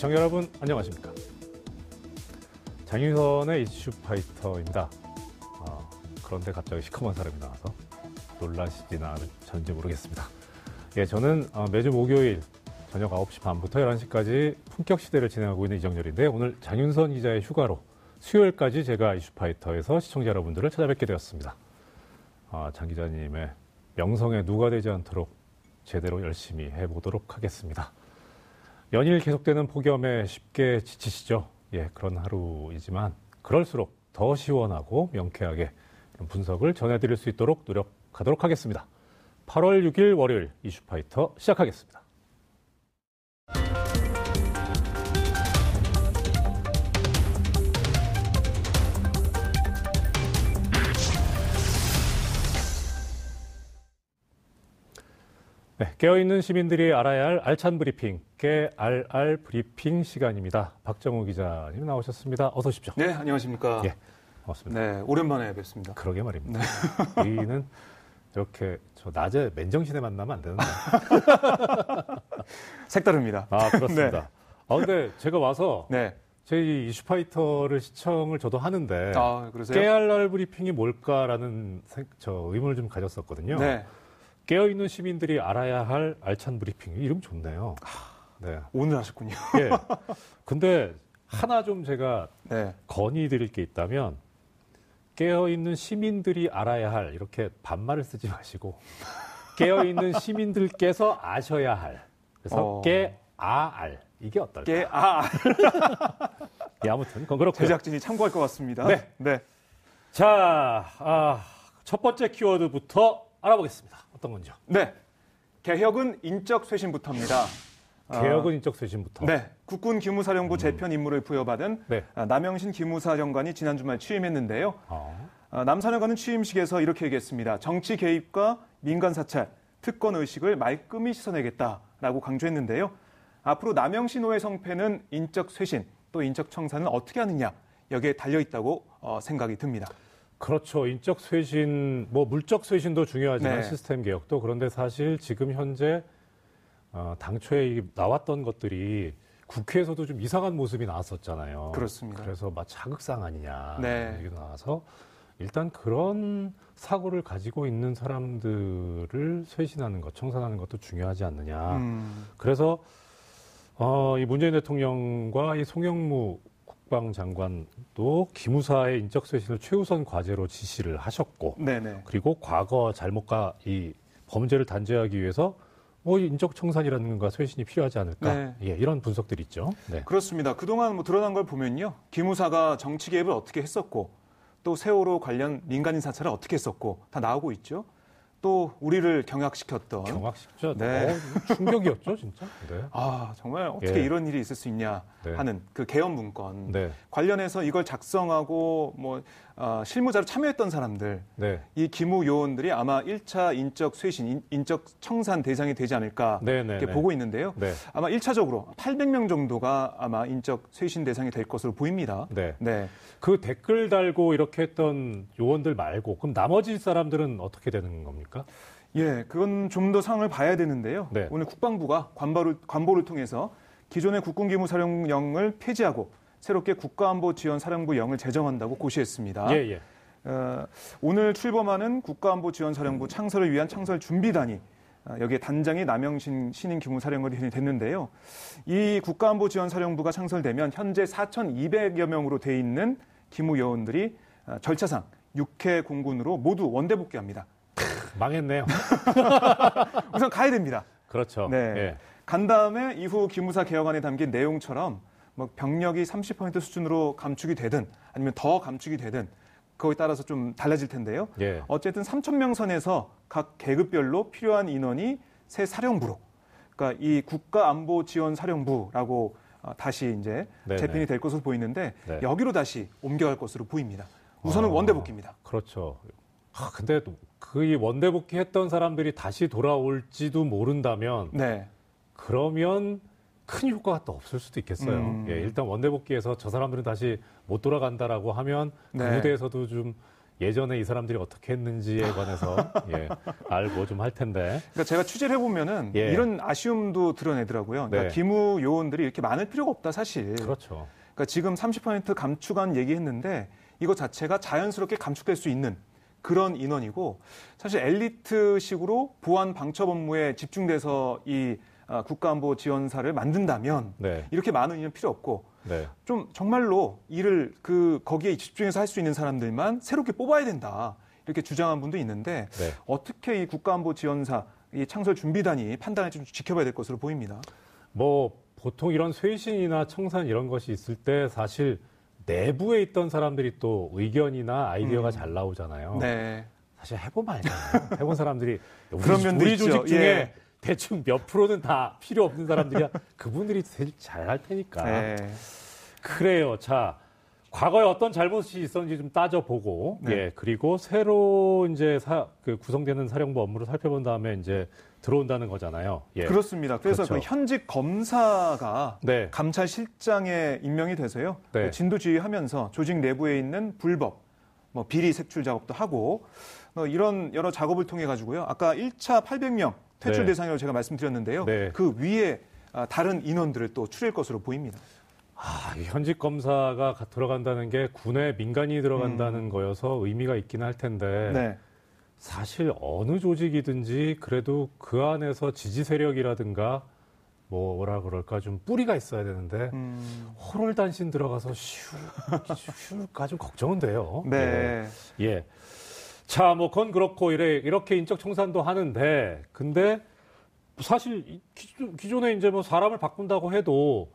시청자 여러분 안녕하십니까? 장윤선의 이슈 파이터입니다. 아, 그런데 갑자기 시커먼 사람이 나와서 놀라시지나 않은지 모르겠습니다. 예, 저는 어, 매주 목요일 저녁 9시 반부터 11시까지 품격 시대를 진행하고 있는 이정열인데 오늘 장윤선 기자의 휴가로 수요일까지 제가 이슈 파이터에서 시청자 여러분들을 찾아뵙게 되었습니다. 아, 장 기자님의 명성에 누가 되지 않도록 제대로 열심히 해보도록 하겠습니다. 연일 계속되는 폭염에 쉽게 지치시죠? 예, 그런 하루이지만 그럴수록 더 시원하고 명쾌하게 분석을 전해드릴 수 있도록 노력하도록 하겠습니다. 8월 6일 월요일 이슈파이터 시작하겠습니다. 네, 깨어있는 시민들이 알아야 할 알찬 브리핑, 깨알알 브리핑 시간입니다. 박정우 기자님 나오셨습니다. 어서 오십시오. 네, 안녕하십니까. 예, 고맙습니다. 네, 오랜만에 뵙습니다. 그러게 말입니다. 우리는 이렇게 저 낮에 맨정신에 만나면 안 되는데. 색다릅니다. 아, 그렇습니다. 네. 아, 근데 제가 와서 네. 제 이슈파이터를 시청을 저도 하는데 아? 깨알알 브리핑이 뭘까라는 생- 저 의문을 좀 가졌었거든요. 네. 깨어있는 시민들이 알아야 할 알찬 브리핑 이름 좋네요. 네. 오늘 하셨군요. 예. 근데 하나 좀 제가 네. 건의 드릴 게 있다면 깨어있는 시민들이 알아야 할 이렇게 반말을 쓰지 마시고 깨어있는 시민들께서 아셔야 할 그래서 어. 깨아알 이게 어떨까? 깨, 아, 예, 아무튼 그건 그렇고요. 제작진이 참고할 것 같습니다. 네. 네. 자, 아, 첫 번째 키워드부터 알아보겠습니다. 어떤 건지요? 네. 개혁은 인적 쇄신부터입니다. 아, 개혁은 인적 쇄신부터. 네. 국군 기무사령부 재편 임무를 부여받은 네. 아, 남영신 기무사령관이 지난 주말 취임했는데요. 어. 아, 남사령관은 취임식에서 이렇게 얘기했습니다. 정치 개입과 민간 사찰, 특권 의식을 말끔히 씻어내겠다라고 강조했는데요. 앞으로 남영신 호의 성패는 인적 쇄신 또 인적 청산은 어떻게 하느냐 여기에 달려 있다고 어, 생각이 듭니다. 그렇죠. 인적 쇄신, 뭐 물적 쇄신도 중요하지만 네. 시스템 개혁도 그런데 사실 지금 현재 어, 당초에 이 나왔던 것들이 국회에서도 좀 이상한 모습이 나왔었잖아요. 그렇습니다. 그래서 막 자극상 아니냐 네. 얘기 나와서 일단 그런 사고를 가지고 있는 사람들을 쇄신하는 것, 청산하는 것도 중요하지 않느냐. 음, 그래서 어, 이 문재인 대통령과 이 송영무 국방장관도 기무사의 인적 쇄신을 최우선 과제로 지시를 하셨고 네네. 그리고 과거 잘못과 이 범죄를 단죄하기 위해서 뭐 인적 청산이라는 가 쇄신이 필요하지 않을까 네. 예, 이런 분석들이 있죠. 네. 그렇습니다. 그동안 뭐 드러난 걸 보면요. 기무사가 정치 개입을 어떻게 했었고 또 세월호 관련 민간인 사찰을 어떻게 했었고 다 나오고 있죠. 또 우리를 경악시켰던 경악식죠. 네. 어, 충격이었죠, 진짜. 네. 아 정말 어떻게 예. 이런 일이 있을 수 있냐 네. 하는 그 개헌 문건 네. 관련해서 이걸 작성하고 뭐 어, 실무자로 참여했던 사람들 네. 이 기무 요원들이 아마 1차 인적 쇄신, 인, 적 청산 대상이 되지 않을까 네, 네, 이렇게 네. 보고 있는데요. 네. 아마 1차적으로 800명 정도가 아마 인적 쇄신 대상이 될 것으로 보입니다. 네. 네. 그 댓글 달고 이렇게 했던 요원들 말고 그럼 나머지 사람들은 어떻게 되는 겁니까? 예, 그건 좀 더 상황을 봐야 되는데요. 네. 오늘 국방부가 관보를, 관보를 통해서 기존의 국군기무사령령을 폐지하고 새롭게 국가안보지원사령부령을 제정한다고 고시했습니다. 예, 예. 어, 오늘 출범하는 국가안보지원사령부 창설을 위한 창설 준비단이 어, 여기에 단장이 남영신 신임 기무사령관이 됐는데요. 이 국가안보지원사령부가 창설되면 현재 4,200여 명으로 돼 있는 기무 요원들이 어, 절차상 육해 공군으로 모두 원대 복귀합니다. 망했네요. 우선 가야 됩니다. 그렇죠. 네. 예. 간 다음에 이후 기무사 개혁안에 담긴 내용처럼 뭐 병력이 30% 수준으로 감축이 되든 아니면 더 감축이 되든 그거에 따라서 좀 달라질 텐데요. 예. 어쨌든 3천 명 선에서 각 계급별로 필요한 인원이 새 사령부로, 그러니까 이 국가안보지원사령부라고 어, 다시 이제 네네. 재편이 될 것으로 보이는데 네. 여기로 다시 옮겨갈 것으로 보입니다. 우선은 아. 원대 복귀입니다. 그렇죠. 아, 근데 그 원대 복귀 했던 사람들이 다시 돌아올지도 모른다면 네, 그러면 큰 효과가 또 없을 수도 있겠어요. 음. 예, 일단 원대 복귀해서 저 사람들은 다시 못 돌아간다라고 하면 그 네. 무대에서도 좀 예전에 이 사람들이 어떻게 했는지에 관해서 예, 알고 좀 할 텐데. 그러니까 제가 취재를 해보면은 예. 이런 아쉬움도 드러내더라고요. 그러니까 네. 기무 요원들이 이렇게 많을 필요가 없다 사실. 그렇죠. 그러니까 지금 30% 감축안 얘기했는데 이거 자체가 자연스럽게 감축될 수 있는 그런 인원이고 사실 엘리트식으로 보안 방첩 업무에 집중돼서 이 아, 국가안보 지원사를 만든다면 네, 이렇게 많은 인원 필요 없고 네, 좀 정말로 일을 그 거기에 집중해서 할 수 있는 사람들만 새롭게 뽑아야 된다 이렇게 주장한 분도 있는데 네. 어떻게 이 국가안보 지원사 이 창설 준비단이 판단을 좀 지켜봐야 될 것으로 보입니다. 뭐 보통 이런 쇄신이나 청산 이런 것이 있을 때 사실 내부에 있던 사람들이 또 의견이나 아이디어가 음. 잘 나오잖아요. 네. 사실 해보면 알잖아요. 해본 사람들이 우리, 그런 면도 우리 있죠. 조직 중에 예. 대충 몇 프로는 다 필요 없는 사람들이야. 그분들이 제일 잘 할 테니까. 네. 그래요. 자, 과거에 어떤 잘못이 있었는지 좀 따져보고, 네. 예, 그리고 새로 이제 사, 그 구성되는 사령부 업무를 살펴본 다음에 이제 들어온다는 거잖아요. 예. 그렇습니다. 그래서 그렇죠. 그 현직 검사가 네. 감찰실장에 임명이 돼서요. 네. 그 진도 지휘하면서 조직 내부에 있는 불법, 뭐 비리 색출 작업도 하고 어, 이런 여러 작업을 통해 가지고요. 아까 1차 800명 퇴출 네. 대상이라고 제가 말씀드렸는데요. 네. 그 위에 아, 다른 인원들을 또 추릴 것으로 보입니다. 아, 이 현직 검사가 가- 들어간다는 게 군에 민간인이 들어간다는 거여서 의미가 있긴 할 텐데 음. 네. 사실 어느 조직이든지 그래도 그 안에서 지지 세력이라든가 뭐 뭐라 그럴까 좀 뿌리가 있어야 되는데 음, 혈혈단신 들어가서 슈, 슈가 좀 걱정은 돼요. 네. 예. 예. 자, 뭐 그건 그렇고 이래 이렇게 인적 청산도 하는데 근데 사실 이 기존- 기존 에 이제 뭐 사람을 바꾼다고 해도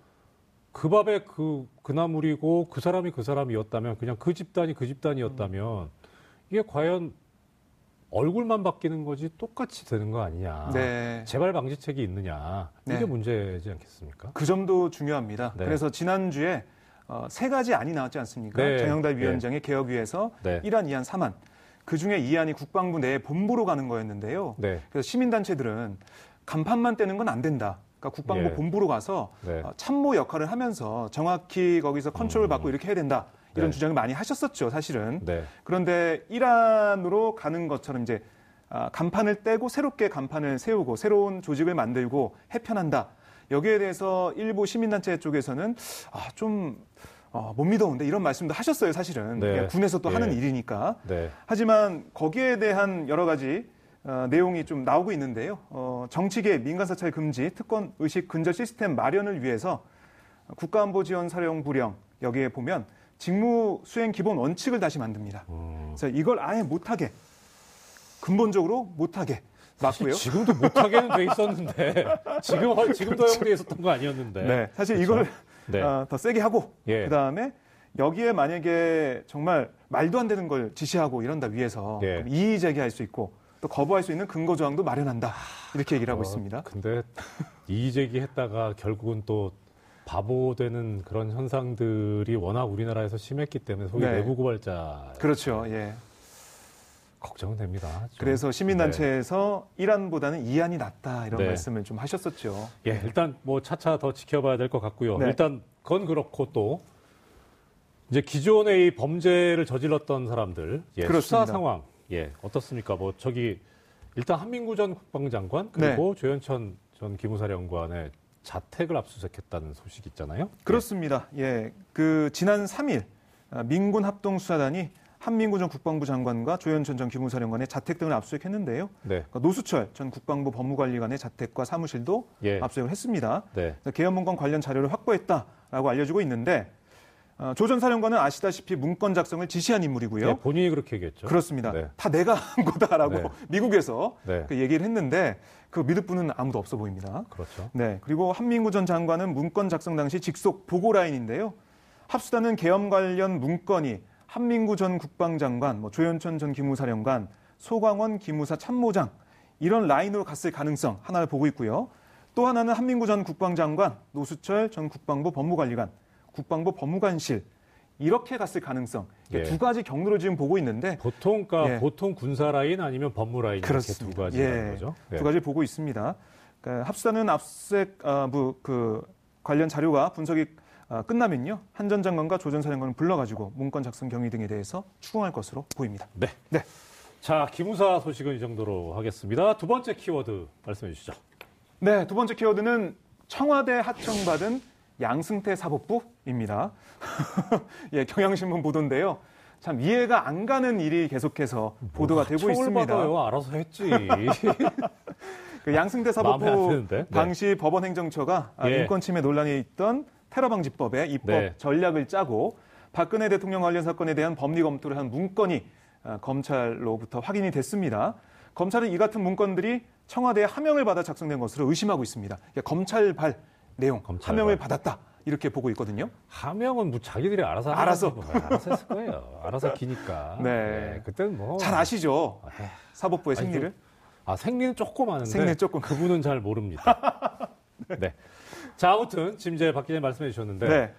그 밥에 그 그나물이고 그 사람이 그 사람이었다면 그냥 그 집단이 그 집단이었다면 이게 과연 얼굴만 바뀌는 거지 똑같이 되는 거 아니냐. 네. 재발 방지책이 있느냐. 이게 네. 문제지 않겠습니까? 그 점도 중요합니다. 네. 그래서 지난주에 어, 세 가지 안이 나왔지 않습니까? 네. 정영달 위원장의 개혁위에서 네. 1안, 2안, 3안. 그 중에 2안이 국방부 내 본부로 가는 거였는데요. 네. 그래서 시민단체들은 간판만 떼는 건 안 된다. 그러니까 국방부 예. 본부로 가서 네. 어, 참모 역할을 하면서 정확히 거기서 컨트롤 받고 이렇게 해야 된다. 이런 음. 네. 주장을 많이 하셨었죠, 사실은. 네. 그런데 이란으로 가는 것처럼 이제 아, 간판을 떼고 새롭게 간판을 세우고 새로운 조직을 만들고 해편한다. 여기에 대해서 일부 시민단체 쪽에서는 아, 좀 어, 못 믿어온데 이런 말씀도 하셨어요, 사실은. 네. 군에서 또 예. 하는 일이니까. 네. 하지만 거기에 대한 여러 가지 어, 내용이 좀 나오고 있는데요. 어, 정치계 민간사찰 금지, 특권 의식 근절 시스템 마련을 위해서 국가안보지원사령 부령 여기에 보면 직무 수행 기본 원칙을 다시 만듭니다. 음. 그래서 이걸 아예 못하게 근본적으로 못하게 맞고요. 지금도 못하게는 돼 있었는데 지금 허- 지금도 허용돼 있었던 거 아니었는데. 네, 사실 그렇죠. 이걸 네. 어, 더 세게 하고 예. 그 다음에 여기에 만약에 정말 말도 안 되는 걸 지시하고 이런다 위해서 예. 이의 제기할 수 있고 또 거부할 수 있는 근거 조항도 마련한다 이렇게 얘기를 하고 어, 있습니다. 근데 이의 제기했다가 결국은 또 바보 되는 그런 현상들이 워낙 우리나라에서 심했기 때문에 소위 네. 내부 고발자 그렇죠. 예. 걱정은 됩니다. 좀. 그래서 시민단체에서 일안보다는 이안이 낫다 이런 네. 말씀을 좀 하셨었죠. 네. 예, 일단 뭐 차차 더 지켜봐야 될 것 같고요. 네. 일단 그건 그렇고 또 이제 기존에 이 범죄를 저질렀던 사람들 예, 수사 그렇습니다. 상황 예 어떻습니까? 뭐 저기 일단 한민구 전 국방장관 그리고 네. 조현천 전 기무사령관의 자택을 압수수색했다는 소식이 있잖아요. 그렇습니다. 예. 그 지난 3일 아, 민군 합동 수사단이 한민구 전 국방부 장관과 조현천 전 기무사령관의 자택 등을 압수수색했는데요. 네, 그러니까 노수철 전 국방부 법무관리관의 자택과 사무실도 예, 압수수색을 했습니다. 네, 개헌문건 관련 자료를 확보했다라고 알려지고 있는데 어, 조 전 사령관은 아시다시피 문건 작성을 지시한 인물이고요. 네, 본인이 그렇게 얘기했죠. 그렇습니다. 네. 다 내가 한 거다라고 네. 미국에서 네. 그 얘기를 했는데 그 믿을 분은 아무도 없어 보입니다. 그렇죠. 네. 그리고 한민구 전 장관은 문건 작성 당시 직속 보고 라인인데요. 합수단은 계엄 관련 문건이 한민구 전 국방장관, 뭐 조현천 전 기무사령관, 소광원 기무사 참모장 이런 라인으로 갔을 가능성 하나를 보고 있고요. 또 하나는 한민구 전 국방장관, 노수철 전 국방부 법무관리관, 국방부 법무관실 이렇게 갔을 가능성 예. 두 가지 경로를 지금 보고 있는데 보통 그러니까 예. 보통 군사 라인 아니면 법무 라인 이렇게 두. 가지라는 예. 거죠. 두 가지 보고 있습니다. 그러니까 합수단은 압수색 아, 뭐, 그 관련 자료가 분석이 아, 끝나면요 한전 장관과 조전 사령관을 불러가지고 문건 작성 경위 등에 대해서 추궁할 것으로 보입니다. 네. 네. 자, 기무사 소식은 이 정도로 하겠습니다. 두 번째 키워드 말씀해 주시죠. 네, 두 번째 키워드는 청와대 하청받은 양승태 사법부입니다. 예, 경향신문 보도인데요. 참 이해가 안 가는 일이 계속해서 보도가 되고 처벌 있습니다. 받아요. 알아서 했지. 그 양승태 사법부? 네. 당시 법원 행정처가 아, 예. 인권 침해 논란이 있던 테러 방지법의 입법 네. 전략을 짜고 박근혜 대통령 관련 사건에 대한 법리 검토를 한 문건이 아, 검찰로부터 확인이 됐습니다. 검찰은 이 같은 문건들이 청와대의 하명을 받아 작성된 것으로 의심하고 있습니다. 검찰발 내용, 검찰발. 하명을 받았다 이렇게 보고 있거든요. 하명은 뭐 자기들이 알아서 알아서. 거고, 알아서 했을 거예요. 알아서 기니까. 네. 그때는 뭐 잘 아시죠? 에휴, 사법부의 아니, 생리를. 아, 생리는 조금 아는데 생리는 조금. 그분은 잘 모릅니다. 네. 자, 아무튼 지금 이제 박 기자님 말씀해 주셨는데 네.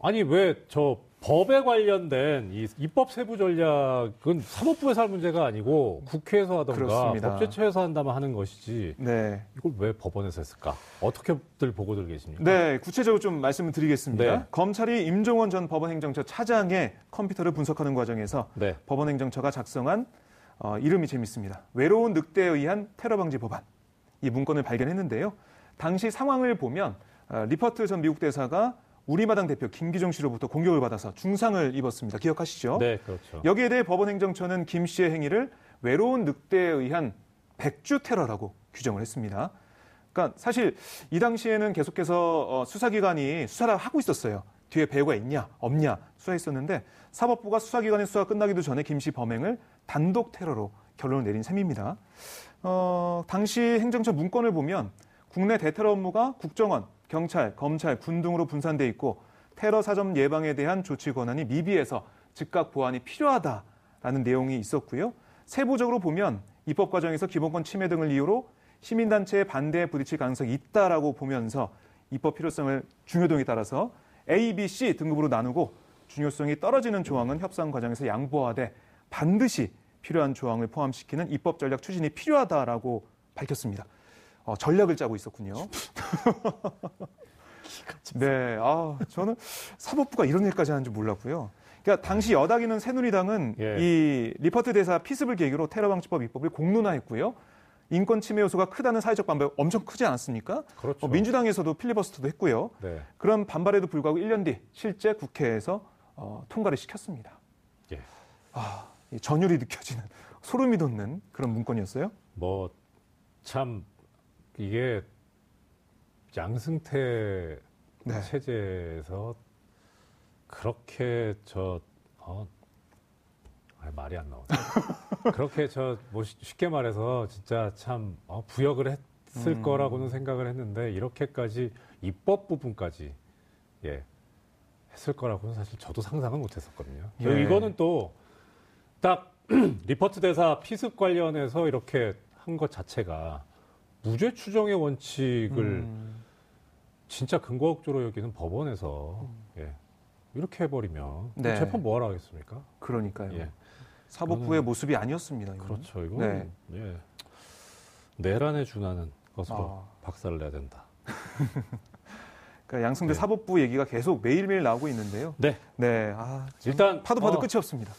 아니 왜 저 법에 관련된 이 입법 세부 전략은 사법부에서 할 문제가 아니고 국회에서 하던가 그렇습니다. 법제처에서 한다면 하는 것이지 네. 이걸 왜 법원에서 했을까? 어떻게들 보고들 계십니까? 네, 구체적으로 좀 말씀을 드리겠습니다. 네. 검찰이 임종헌 전 법원행정처 차장의 컴퓨터를 분석하는 과정에서 네. 법원행정처가 작성한 어, 이름이 재밌습니다. 외로운 늑대에 의한 테러 방지 법안. 이 문건을 발견했는데요. 당시 상황을 보면 어, 리퍼트 전 미국 대사가 우리마당 대표 김기종 씨로부터 공격을 받아서 중상을 입었습니다. 기억하시죠? 네, 그렇죠. 여기에 대해 법원 행정처는 김 씨의 행위를 외로운 늑대에 의한 백주 테러라고 규정을 했습니다. 그러니까 사실 이 당시에는 계속해서 어, 수사기관이 수사를 하고 있었어요. 뒤에 배우가 있냐 없냐 수사했었는데 사법부가 수사기관의 수사가 끝나기도 전에 김 씨 범행을 단독 테러로 결론을 내린 셈입니다. 어, 당시 행정처 문건을 보면 국내 대테러 업무가 국정원, 경찰, 검찰, 군 등으로 분산돼 있고 테러 사전 예방에 대한 조치 권한이 미비해서 즉각 보완이 필요하다라는 내용이 있었고요. 세부적으로 보면 입법 과정에서 기본권 침해 등을 이유로 시민단체의 반대에 부딪힐 가능성이 있다라고 보면서 입법 필요성을 중요도에 따라서 A, B, C 등급으로 나누고 중요성이 떨어지는 조항은 협상 과정에서 양보하되 반드시 필요한 조항을 포함시키는 입법 전략 추진이 필요하다라고 밝혔습니다. 어, 전략을 짜고 있었군요. 네, 아, 저는 사법부가 이런 일까지 하는 줄 몰랐고요. 그러니까 당시 여당이는 새누리당은 예. 이 리퍼트 대사 피습을 계기로 테러 방지법 입법을 공론화했고요. 인권 침해 요소가 크다는 사회적 반발 엄청 크지 않았습니까? 그렇죠. 어, 민주당에서도 필리버스터도 했고요. 네. 그런 반발에도 불구하고 1년 뒤 실제 국회에서 어, 통과를 시켰습니다. 예. 아, 이 전율이 느껴지는 소름이 돋는 그런 문건이었어요. 뭐참 이게 양승태 네. 체제에서 그렇게 저 어, 아, 말이 안 나오네. 그렇게 저 뭐 쉽게 말해서 진짜 참 어, 부역을 했을 음. 거라고는 생각을 했는데 이렇게까지 입법 부분까지 예 했을 거라고는 사실 저도 상상은 못했었거든요. 예. 이거는 또 딱 리퍼트 대사 피습 관련해서 이렇게 한 것 자체가 무죄 추정의 원칙을 음, 진짜 근거 억조로 여기는 법원에서 예, 이렇게 해버리면 네. 재판 뭐하러 하겠습니까? 그러니까요. 예, 사법부의 모습이 아니었습니다. 이거는. 그렇죠. 이건 네. 예, 내란에 준하는 것으로 아. 박살을 내야 된다. 그러니까 양승태 네. 사법부 얘기가 계속 매일매일 나오고 있는데요. 네, 네, 아, 참 일단 파도 파도 어, 끝이 없습니다.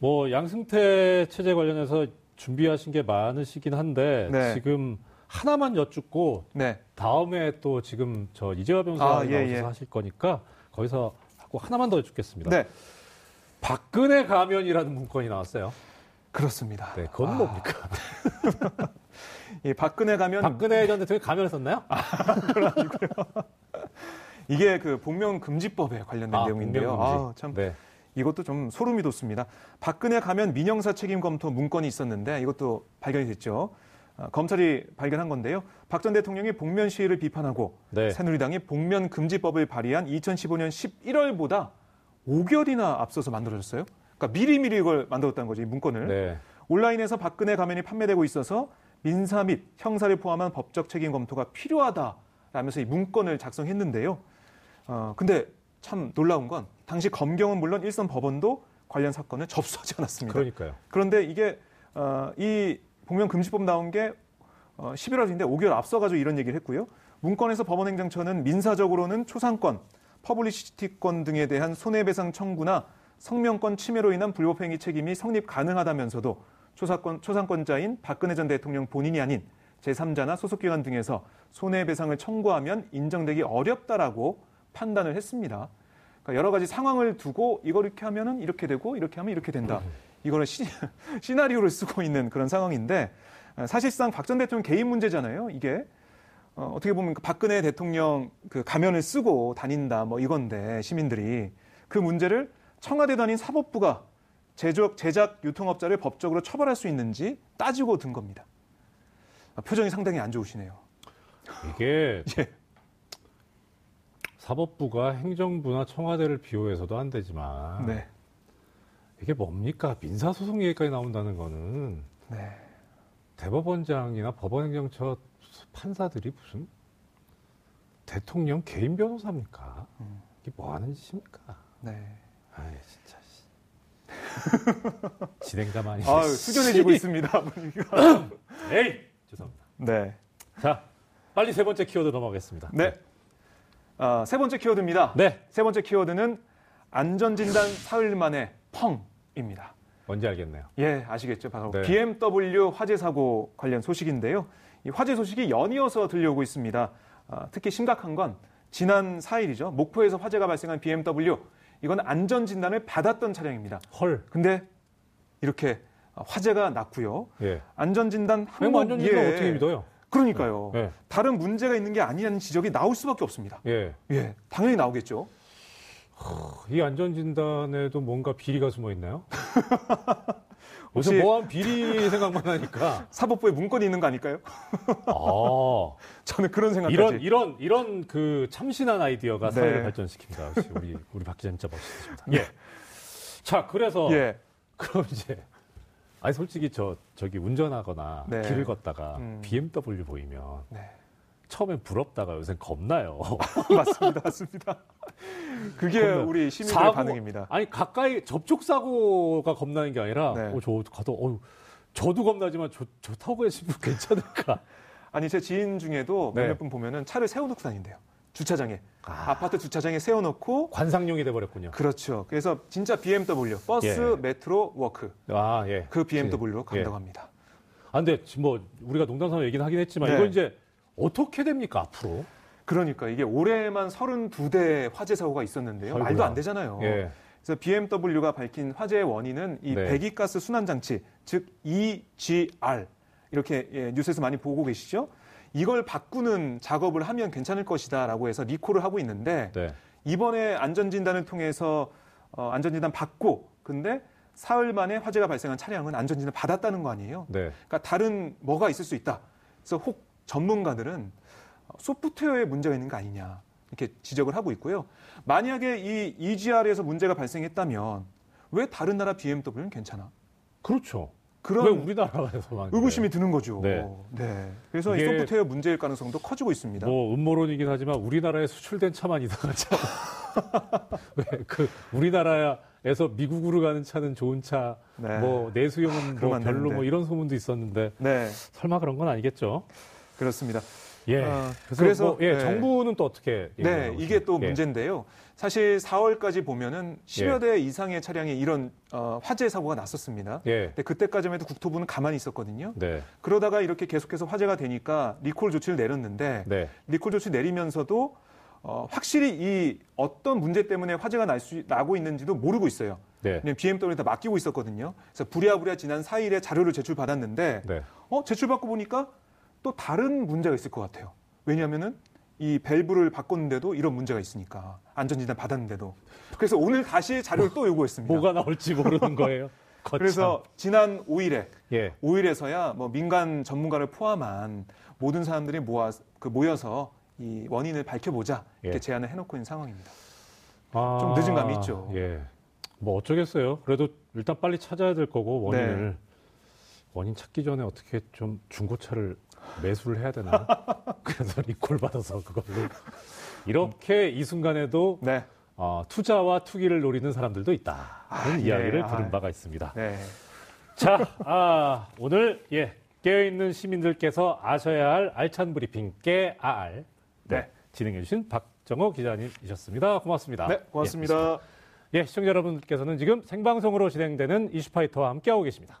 뭐 양승태 체제 관련해서 준비하신 게 많으시긴 한데 네. 지금 하나만 여쭙고 네, 다음에 또 지금 저 이재화 변호사 아, 예, 예. 하실 거니까 거기서 하고 하나만 더 여쭙겠습니다. 네, 박근혜 가면이라는 문건이 나왔어요. 그렇습니다. 네, 그건 아, 뭡니까? 이 박근혜 가면 박근혜 전 대통령이 가면을 썼나요? 이게 그 복면 금지법에 관련된 아, 내용인데요. 아, 참 네. 이것도 좀 소름이 돋습니다. 박근혜 가면 민영사 책임 검토 문건이 있었는데 이것도 발견이 됐죠. 아, 검찰이 발견한 건데요. 박 전 대통령이 복면 시위를 비판하고 네. 새누리당이 복면 금지법을 발의한 2015년 11월보다 5개월이나 앞서서 만들어졌어요. 그러니까 미리미리 이걸 만들었다는 거죠, 이 문건을. 네. 온라인에서 박근혜 가면이 판매되고 있어서 민사 및 형사를 포함한 법적 책임 검토가 필요하다라면서 이 문건을 작성했는데요. 어, 근데 참 놀라운 건 당시 검경은 물론 일선 법원도 관련 사건을 접수하지 않았습니다. 그러니까요. 그런데 이게 어, 이 복면 금지법 나온 게 어, 11월인데 5개월 앞서가지고 이런 얘기를 했고요. 문건에서 법원행정처는 민사적으로는 초상권, 퍼블리시티권 등에 대한 손해배상 청구나 성명권 침해로 인한 불법행위 책임이 성립 가능하다면서도 초상권, 초상권자인 박근혜 전 대통령 본인이 아닌 제3자나 소속기관 등에서 손해배상을 청구하면 인정되기 어렵다라고 판단을 했습니다. 그러니까 여러 가지 상황을 두고 이걸 이렇게 하면은 이렇게 되고 이렇게 하면 이렇게 된다. 이거는 시, 시나리오를 쓰고 있는 그런 상황인데 어, 사실상 박 전 대통령 개인 문제잖아요. 이게 어, 어떻게 보면 그 박근혜 대통령 그 가면을 쓰고 다닌다 뭐 이건데 시민들이 그 문제를 청와대도 아닌 사법부가 제작, 제작 유통업자를 법적으로 처벌할 수 있는지 따지고 든 겁니다. 아, 표정이 상당히 안 좋으시네요. 이게 예. 사법부가 행정부나 청와대를 비호해서도 안 되지만 네. 이게 뭡니까? 민사소송 얘기까지 나온다는 거는 네. 대법원장이나 법원행정처 판사들이 무슨 대통령 개인 변호사입니까? 음. 이게 뭐 하는 짓입니까? 네. 아이 진짜 씨. 진행자만이 아, 수전해지고 있습니다. 분위기가. 에이 죄송합니다. 네. 자 빨리 세 번째 키워드 넘어가겠습니다. 네. 아, 세 번째 키워드입니다. 네 세 번째 키워드는 안전진단 사흘 만에 펑 입니다. 뭔지 알겠네요. 예, 아시겠죠? 바로 네. BMW 화재 사고 관련 소식인데요. 이 화재 소식이 연이어서 들려오고 있습니다. 아, 특히 심각한 건 지난 4일이죠. 목포에서 화재가 발생한 BMW. 이건 안전 진단을 받았던 차량입니다. 헐. 근데 이렇게 화재가 났고요. 예. 안전 진단 맹 항목 안전 진단 예. 어떻게 믿어요? 그러니까요. 예. 다른 문제가 있는 게 아니라는 지적이 나올 수밖에 없습니다. 예. 예, 당연히 나오겠죠. 이 안전진단에도 뭔가 비리가 숨어 있나요? 요새 뭐한 비리 생각만 하니까. 사법부에 문건이 있는 거 아닐까요? 아, 저는 그런 생각까지. 이런 이런 이런 그 참신한 아이디어가 네. 사회를 발전시킵니다. 역시 우리 우리 박 기자 진짜 멋있으십니다. 예. 자, 그래서 예, 그럼 이제 아니 솔직히 저 저기 운전하거나 네. 길을 걷다가 음. BMW 보이면 네. 처음엔 부럽다가 요새 겁나요. 맞습니다, 맞습니다. 그게 우리 시민들의 사고- 반응입니다. 아니 가까이 접촉 사고가 겁나는 게 아니라 네. 어, 저 가도 어 저도 겁나지만 저, 저 타고 계시면 괜찮을까? 아니 제 지인 중에도 네. 몇몇 분 보면은 차를 세워놓고 다닌대요. 주차장에 아. 아. 파트 주차장에 세워놓고 관상용이 돼 버렸군요. 그렇죠. 그래서 진짜 BMW 버스, 예. metro, walk 아 예. 그 BMW로 예. 간다고 합니다. 아 근데 지금 뭐 우리가 농담삼아 얘기는 하긴 했지만 네. 이거 이제 어떻게 됩니까 앞으로? 그러니까 이게 올해만 32대 화재 사고가 있었는데요. 아이고야. 말도 안 되잖아요. 예. 그래서 BMW가 밝힌 화재의 원인은 이 네. 배기가스 순환 장치, 즉 EGR 이렇게 예, 뉴스에서 많이 보고 계시죠? 이걸 바꾸는 작업을 하면 괜찮을 것이다라고 해서 리콜을 하고 있는데 네. 이번에 안전진단을 통해서 어, 안전진단 받고 근데 사흘 만에 화재가 발생한 차량은 안전진단 받았다는 거 아니에요? 네. 그러니까 다른 뭐가 있을 수 있다. 그래서 혹 전문가들은 소프트웨어에 문제가 있는 거 아니냐 이렇게 지적을 하고 있고요. 만약에 이 EGR에서 문제가 발생했다면 왜 다른 나라 BMW는 괜찮아? 그렇죠. 그런 왜 우리나라에서만 의구심이 드는 거죠. 네. 네. 그래서 이 소프트웨어 문제일 가능성도 커지고 있습니다. 뭐 음모론이긴 하지만 우리나라에 수출된 차만 이상하잖아. 왜그 우리나라에서 미국으로 가는 차는 좋은 차, 네. 뭐 내수용은 뭐 별로. 뭐 이런 소문도 있었는데 네, 설마 그런 건 아니겠죠? 그렇습니다. 예. 어, 그래서, 그래서, 뭐, 예, 네. 정부는 또 어떻게? 네, 이게 또? 예. 문제인데요. 사실 4월까지 보면은 10여 대 이상의 차량이 이런 어, 화재 사고가 났었습니다. 예. 근데 그때까지만 해도 국토부는 가만히 있었거든요. 네. 그러다가 이렇게 계속해서 화재가 되니까 리콜 조치를 내렸는데 네. 리콜 조치 내리면서도 어, 확실히 이 어떤 문제 때문에 화재가 날 수, 나고 있는지도 모르고 있어요. 네. 왜냐면 BMW에 다 맡기고 있었거든요. 그래서 부랴부랴 지난 4일에 자료를 제출받았는데 네. 어, 제출받고 보니까 또 다른 문제가 있을 것 같아요. 왜냐하면은 이 밸브를 바꿨는데도 이런 문제가 있으니까 안전진단 받았는데도 그래서 오늘 다시 자료를 또 요구했습니다. 뭐가 나올지 모르는 거예요. 그래서 지난 5일에 예. 5일에서야 뭐 민간 전문가를 포함한 모든 사람들이 모아 그 모여서 이 원인을 밝혀보자 이렇게 예. 제안을 해놓고 있는 상황입니다. 아, 좀 늦은 감이 있죠. 예. 뭐 어쩌겠어요. 그래도 일단 빨리 찾아야 될 거고 원인을 네. 원인 찾기 전에 어떻게 좀 중고차를 매수를 해야 되나? 그래서 리콜 받아서 그걸로 이렇게 이 순간에도 네, 어, 투자와 투기를 노리는 사람들도 있다는 아, 예. 이야기를 아. 들은 바가 있습니다. 네, 자, 아, 오늘 예 깨어있는 시민들께서 아셔야 할 알찬 브리핑 깨알 네, 네. 진행해주신 박정호 기자님이셨습니다. 고맙습니다. 네, 고맙습니다. 예, 예, 시청자 여러분께서는 지금 생방송으로 진행되는 이슈파이터와 함께하고 계십니다.